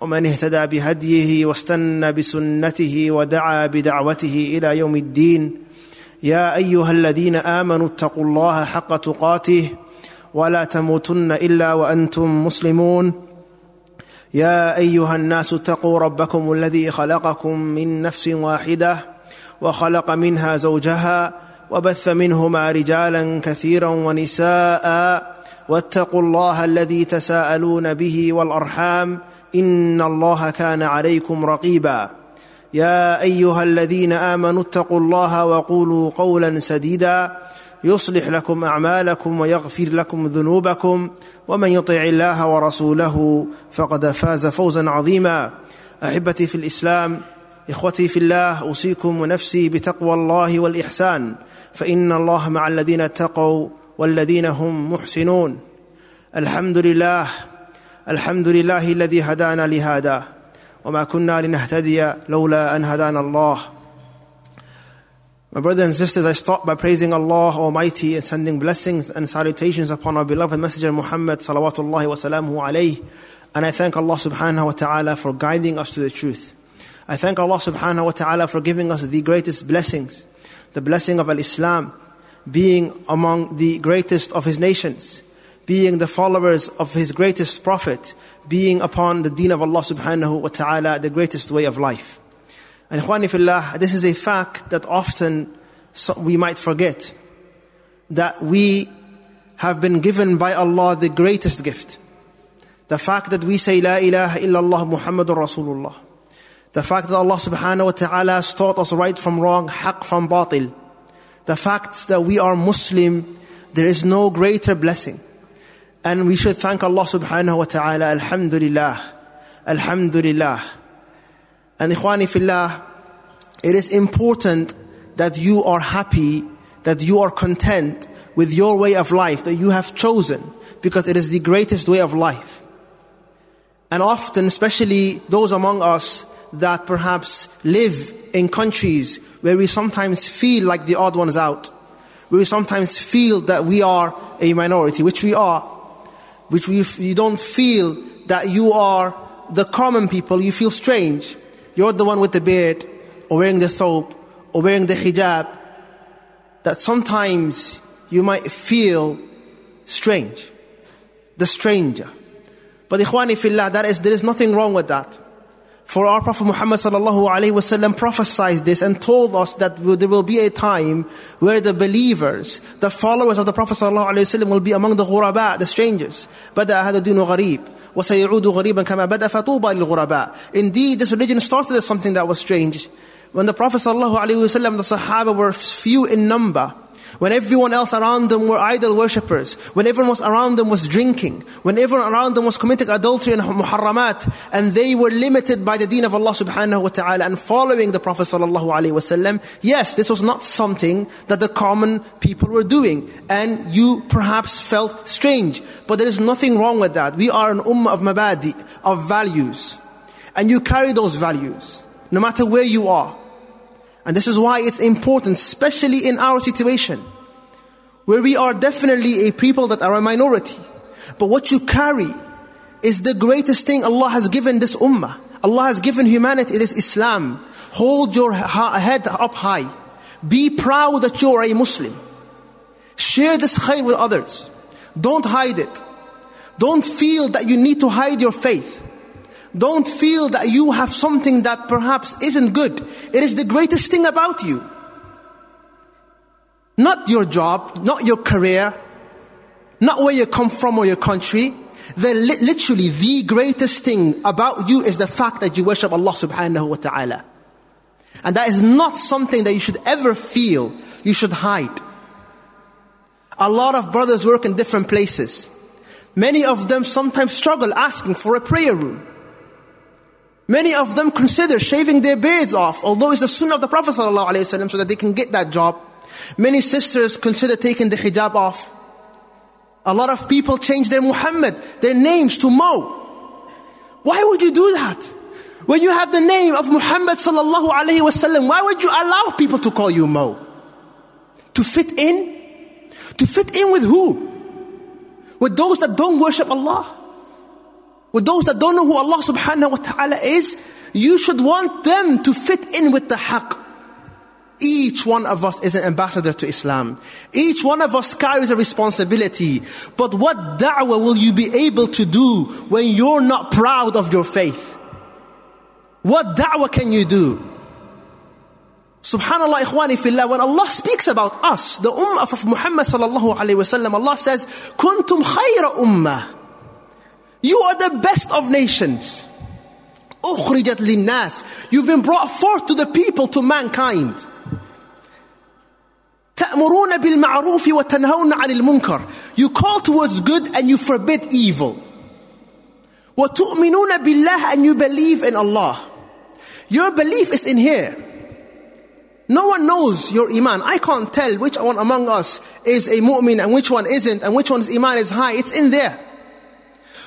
ومن اهتدى بهديه واستنى بسنته ودعا بدعوته إلى يوم الدين. يا أيها الذين آمنوا اتقوا الله حق تقاته ولا تموتن إلا وأنتم مسلمون. يا أيها الناس اتقوا ربكم الذي خلقكم من نفس واحدة وخلق منها زوجها وبث منهما رجالا كثيرا ونساء واتقوا الله الذي تساءلون به والأرحام إن الله كان عليكم رقيبا. يا أيها الذين آمنوا اتقوا الله وقولوا قولا سديدا. يصلح لكم أعمالكم ويغفر لكم ذنوبكم. ومن يطع الله ورسوله فقد فاز فوزا عظيما. أحبتي في الإسلام إخوتي في الله أوصيكم ونفسي بتقوى الله والإحسان. فإن الله مع الذين اتقوا والذين هم محسنون. الحمد لله الحمد لله الذي هدانا لهذا وما كنا لنهتدي لولا ان هدانا الله My brothers and sisters, I start by praising Allah Almighty and sending blessings and salutations upon our beloved Messenger Muhammad salawatullahi wa salamuhu alayhi. And I thank Allah subhanahu wa ta'ala for guiding us to the truth. I thank Allah subhanahu wa ta'ala for giving us the greatest blessings. The blessing of Al-Islam, being among the greatest of His nations, being the followers of His greatest Prophet, being upon the deen of Allah subhanahu wa ta'ala, the greatest way of life. And Ikhwani this is a fact that often we might forget. That we have been given by Allah the greatest gift. The fact that we say La ilaha illallah Muhammadur Rasulullah. The fact that Allah subhanahu wa ta'ala has taught us right from wrong, haq from batil. The fact that we are Muslim, there is no greater blessing. And we should thank Allah subhanahu wa ta'ala, Alhamdulillah, Alhamdulillah. And ikhwani fillah, it is important that you are happy, that you are content with your way of life that you have chosen because it is the greatest way of life. And often, especially those among us that perhaps live in countries where we sometimes feel like the odd ones out, where we sometimes feel that we are a minority, which we are, which we, you don't feel that you are the common people, you feel strange. You're the one with the beard, or wearing the thobe, or wearing the hijab, that sometimes you might feel strange. The stranger. But ikhwani fillah, that is, there is nothing wrong with that. For our Prophet Muhammad sallallahu alaihi wasallam prophesied this and told us that there will be a time where the believers, the followers of the Prophet sallallahu alaihi wasallam will be among the ghuraba, the strangers. بدأ هذا الدين غريب وسيعود غريبا كما بدأ فطوبى للغرباء. Indeed, this religion started as something that was strange. When the Prophet sallallahu alaihi wasallam, the Sahaba were few in number, when everyone else around them were idol worshippers, when everyone was around them was drinking, when everyone around them was committing adultery and muharramat, and they were limited by the deen of Allah subhanahu wa ta'ala and following the Prophet sallallahu alaihi wasallam, yes, this was not something that the common people were doing, and you perhaps felt strange, but there is nothing wrong with that. We are an ummah of mabadi, of values, and you carry those values, no matter where you are. And this is why it's important, especially in our situation, where we are definitely a people that are a minority. But what you carry is the greatest thing Allah has given this ummah. Allah has given humanity, it is Islam. Hold your head up high. Be proud that you are a Muslim. Share this khair with others. Don't hide it. Don't feel that you need to hide your faith. Don't feel that you have something that perhaps isn't good. It is the greatest thing about you. Not your job, not your career, not where you come from or your country. The, literally, the greatest thing about you is the fact that you worship Allah subhanahu wa ta'ala. And that is not something that you should ever feel you should hide. A lot of brothers work in different places. Many of them sometimes struggle asking for a prayer room. Many of them consider shaving their beards off, although it's the sunnah of the Prophet ﷺ so that they can get that job. Many sisters consider taking the hijab off. A lot of people change their Muhammad, their names to Mo. Why would you do that? When you have the name of Muhammad sallallahu why would you allow people to call you Mo? To fit in? To fit in with who? With those that don't worship Allah? With those that don't know who Allah subhanahu wa ta'ala is? You should want them to fit in with the haqq. Each one of us is an ambassador to Islam. Each one of us carries a responsibility. But what da'wah will you be able to do when you're not proud of your faith? What da'wah can you do? Subhanallah, ikhwani fillah, when Allah speaks about us, the ummah of Muhammad sallallahu alayhi wasallam, Allah says, Kuntum khayra ummah. You are the best of nations. Ukhrijat linnas. You've been brought forth to the people, to mankind. تأمرون بالمعروف وتنهون عن المنكر. You call towards good and you forbid evil. وتؤمنون بالله and you believe in Allah. Your belief is in here. No one knows your iman. I can't tell which one among us is a mu'min and which one isn't and which one's iman is high. It's in there.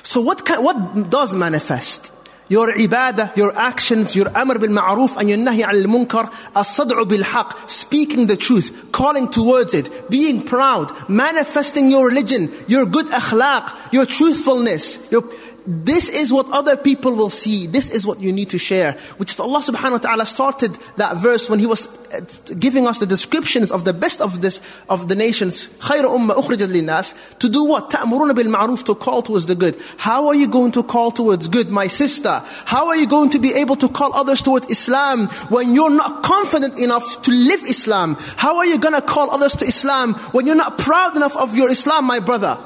So what, can, what does manifest? your ibadah, your actions, your amr bil ma'ruf and your nahi al munkar, as-sad'u bil haq, speaking the truth, calling towards it, being proud, manifesting your religion, your good akhlaq, your truthfulness, your this is what other people will see. This is what you need to share. Which is Allah subhanahu wa ta'ala started that verse when He was uh, giving us the descriptions of the best of this of the nations. خَيْرُ أُمَّةٍ أُخْرِجَتْ لِلنَّاسِ To do what? تَأْمُرُونَ بِالْمَعْرُوفِ To call towards the good. How are you going to call towards good, my sister? How are you going to be able to call others towards Islam when you're not confident enough to live Islam? How are you going to call others to Islam when you're not proud enough of your Islam, my brother?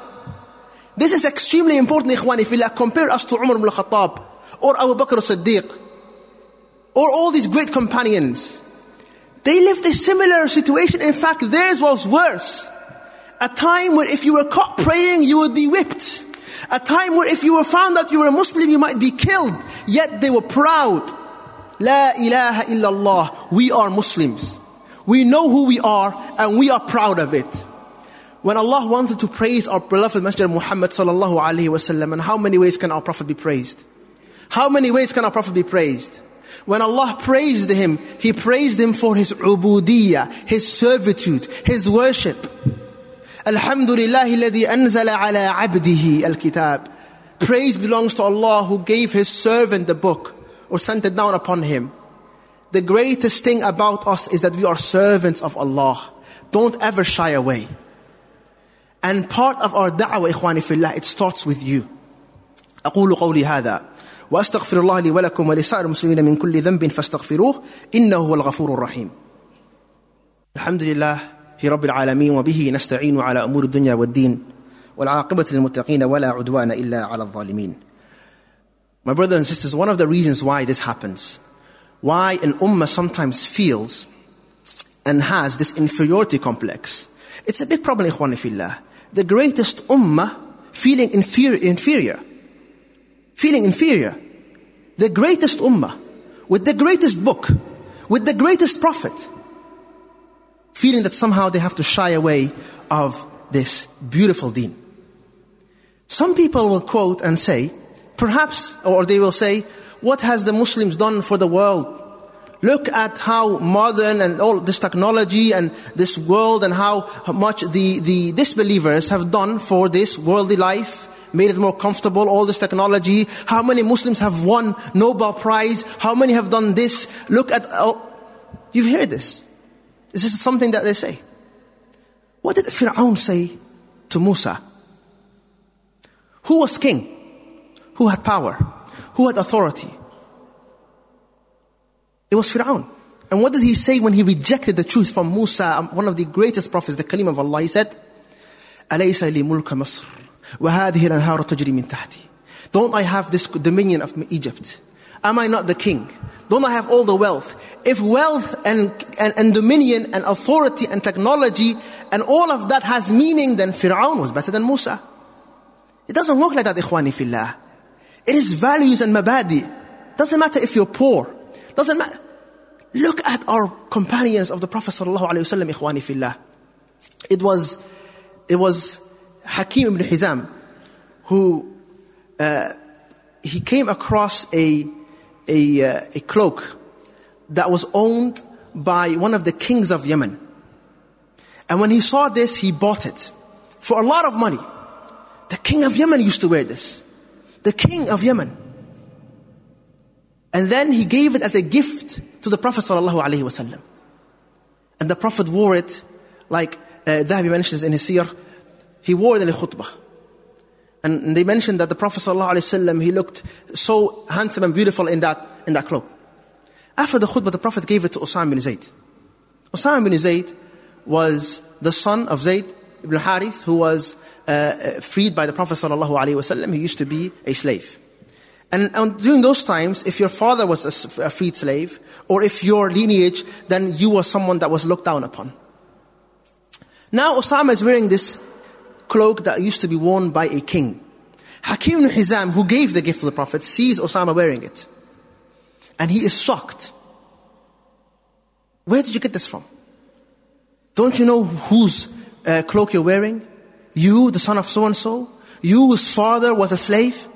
This is extremely important, ikhwani fillah. Compare us to Umar ibn al-Khattab or Abu Bakr as-Siddiq or all these great companions. They lived a similar situation. In fact, theirs was worse. A time where if you were caught praying, you would be whipped. A time where if you were found that you were a Muslim, you might be killed. Yet they were proud. La ilaha illallah. We are Muslims. We know who we are and we are proud of it. When Allah wanted to praise our beloved Messenger Muhammad sallallahu alaihi wasallam, and how many ways can our Prophet be praised? How many ways can our Prophet be praised? When Allah praised him, He praised him for his ubudiyah, his servitude, his worship. Alhamdulillah alladhi anzala ala abdihi al-kitab. Praise belongs to Allah who gave his servant the book or sent it down upon him. The greatest thing about us is that we are servants of Allah. Don't ever shy away. And part of our da'wah, إخواني في الله, it starts with you. أقول قولي هذا وأستغفر الله لي ولكم ولسائر المسلمين من كل ذنب فاستغفروه إنه هو الغفور الرحيم. الحمد لله في رب العالمين وبه نستعين على أمور الدنيا والدين والعاقبة للمتقين ولا عدوان إلا على الظالمين. My brothers and sisters, one of the reasons why this happens, why an ummah sometimes feels and has this inferiority complex, it's a big problem, إخواني في الله the greatest ummah feeling inferior, inferior. Feeling inferior. The greatest ummah, with the greatest book, with the greatest prophet, feeling that somehow they have to shy away of this beautiful deen. Some people will quote and say, perhaps, or they will say, what has the Muslims done for the world? Look at how modern and all this technology and this world and how much the, the disbelievers have done for this worldly life, made it more comfortable, all this technology. How many Muslims have won Nobel Prize? How many have done this? Look at, oh, you've heard this. This is something that they say. What did Fir'aun say to Musa? Who was king? Who had power? Who had authority? It was Fir'aun. And what did he say when he rejected the truth from Musa, um, one of the greatest prophets, the Kalim of Allah? He said, أليس لي ملك مصر وهذه الأنهار تجري من تحتي Don't I have this dominion of Egypt? Am I not the king? Don't I have all the wealth? If wealth and, and, and dominion and authority and technology and all of that has meaning, then Fir'aun was better than Musa. It doesn't work like that, ikhwani fillah. It is values and mabadi. Doesn't matter if you're poor. Doesn't matter. Look at our companions of the Prophet sallallahu ikhwani fillah. It was, it was Hakim ibn Hizam who uh, he came across a, a, uh, a cloak that was owned by one of the kings of Yemen. And when he saw this, he bought it for a lot of money. The king of Yemen used to wear this. The king of Yemen. And then he gave it as a gift to the Prophet And the Prophet wore it, like uh, Dahabi mentions in his Siyar, he wore it in the khutbah. And they mentioned that the Prophet ﷺ he looked so handsome and beautiful in that, in that cloak. After the khutbah, the Prophet gave it to Osama bin Zayd. Osama bin Zayd was the son of Zayd ibn Harith, who was uh, uh freed by the Prophet ﷺ. He used to be a slave. And, and, during those times, if your father was a, a freed slave, or if your lineage, then you were someone that was looked down upon. Now Osama is wearing this cloak that used to be worn by a king. Hakim ibn Hizam, who gave the gift to the Prophet, sees Osama wearing it. And he is shocked. Where did you get this from? Don't you know whose uh, cloak you're wearing? You, the son of so and so? You, whose father was a slave?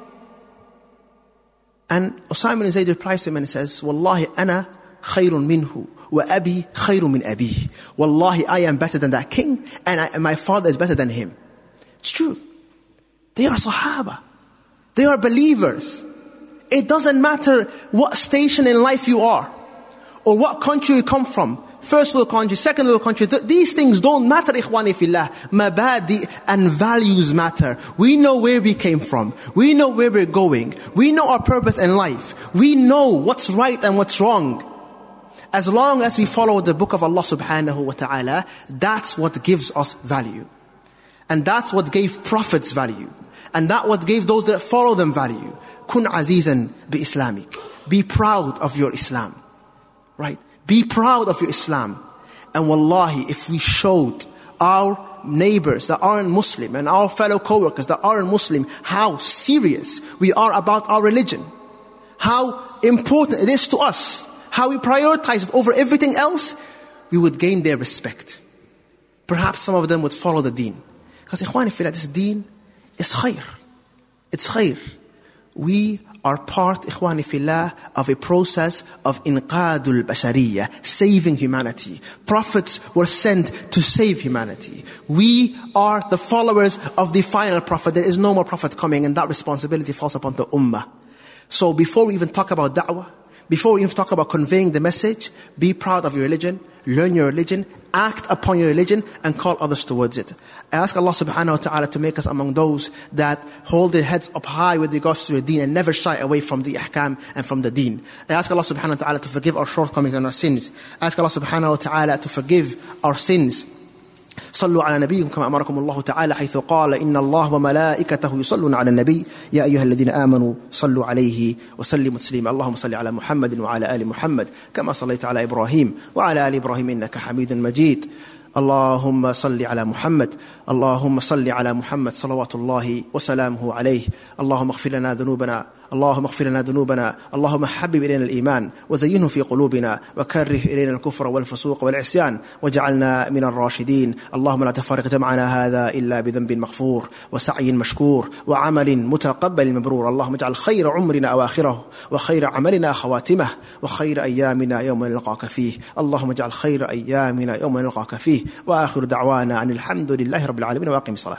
And Osama ibn Zayd replies to him and says, Wallahi, ana khayrun minhu. Wa abi khayru min abi. Wallahi, I am better than that king, and, I, and my father is better than him. It's true. They are Sahaba. They are believers. It doesn't matter what station in life you are or what country you come from. First world country, second world country. Th- these things don't matter, ikhwani fillah. Mabadi and values matter. We know where we came from. We know where we're going. We know our purpose in life. We know what's right and what's wrong. As long as we follow the book of Allah subhanahu wa ta'ala, that's what gives us value. And that's what gave prophets value. And that what gave those that follow them value. Kun azizan bi Islamic. Be proud of your Islam. Right? Be proud of your Islam. And wallahi, if we showed our neighbors that aren't Muslim and our fellow co-workers that aren't Muslim how serious we are about our religion, how important it is to us, how we prioritize it over everything else, we would gain their respect. Perhaps some of them would follow the deen. Because ikhwani fillah, this deen is khair. It's khair. We are part, ikhwani fillah, of a process of inqadul bashariyah, saving humanity. Prophets were sent to save humanity. We are the followers of the final prophet. There is no more prophet coming, and that responsibility falls upon the ummah. So before we even talk about da'wah, before we even talk about conveying the message, be proud of your religion, learn your religion, act upon your religion, and call others towards it. I ask Allah subhanahu wa ta'ala to make us among those that hold their heads up high with regards to the deen and never shy away from the ahkam and from the deen. I ask Allah subhanahu wa ta'ala to forgive our shortcomings and our sins. I ask Allah subhanahu wa ta'ala to forgive our sins صلوا على نبيكم كما أمركم الله تعالى حيث قال إن الله وملائكته يصلون على النبي. يا أيها الذين آمنوا صلوا عليه وسلموا تسليما. اللهم صل على محمد وعلى آل محمد كما صليت على إبراهيم وعلى آل إبراهيم إنك حميد مجيد. اللهم صل على محمد اللهم صل على محمد صلوات الله وسلامه عليه. اللهم اغفر لنا ذنوبنا اللهم اغفر لنا ذنوبنا اللهم حبب إلينا الإيمان وزينه في قلوبنا وكره إلينا الكفر والفسوق والعصيان واجعلنا من الراشدين. اللهم لا تفرق جمعنا هذا إلا بذنب مغفور وسعي مشكور وعمل متقبل مبرور. اللهم اجعل خير عمرنا أواخره وخير عملنا خواتمه وخير أيامنا يوم نلقاك فيه. اللهم اجعل خير أيامنا يوم نلقاك فيه. وآخر دعوانا أن الحمد لله رب العالمين وأقم الصلاة.